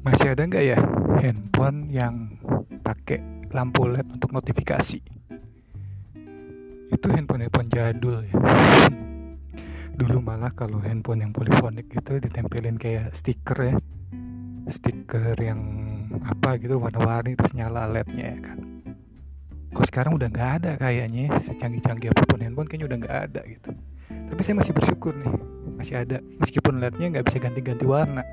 Masih ada nggak ya handphone yang pakai lampu LED untuk notifikasi? Itu handphone-handphone jadul ya. Dulu malah kalau handphone yang polifonik itu ditempelin kayak stiker ya. Stiker yang apa gitu warna-warni terus nyala LED-nya ya kan. Kok sekarang udah nggak ada kayaknya secanggih-canggih apa pun handphone kayaknya udah nggak ada gitu. Tapi saya masih bersyukur nih masih ada meskipun LED-nya nggak bisa ganti-ganti warna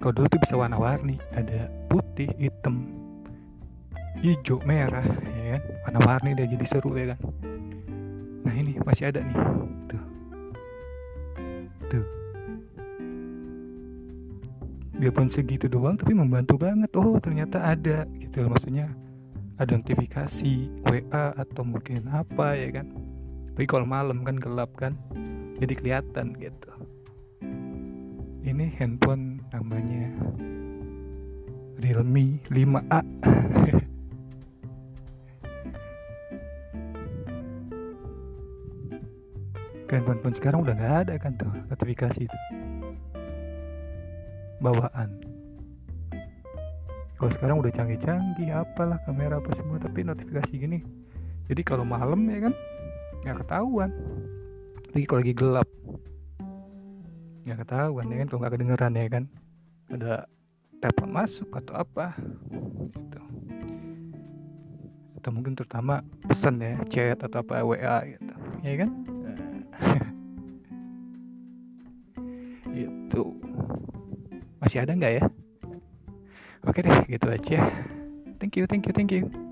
kalau dulu tuh bisa warna-warni. Ada putih hitam hijau merah ya kan? Warna-warni udah jadi seru ya kan? Nah ini masih ada nih. Tuh. Tuh. Biarpun segitu doang tapi membantu banget. Oh ternyata ada gitu loh. Maksudnya ada notifikasi WA atau mungkin apa ya kan? Tapi kalau malam kan gelap kan jadi kelihatan gitu. Ini handphone namanya? Realme 5A handphone pun sekarang udah nggak ada kan tuh notifikasi itu. Bawaan. Kalau sekarang udah canggih-canggih apalah kamera apa semua tapi notifikasi gini. Jadi kalau malam ya kan nggak ketahuan. Lagi kalau lagi gelap. Nggak ketahuan ya kan tuh nggak kedengeran ya kan ada telepon masuk atau apa? Gitu. Atau mungkin terutama pesan ya chat atau apa WA gitu. Ya kan? Itu masih ada nggak ya? Oke deh gitu aja. Thank you thank you thank you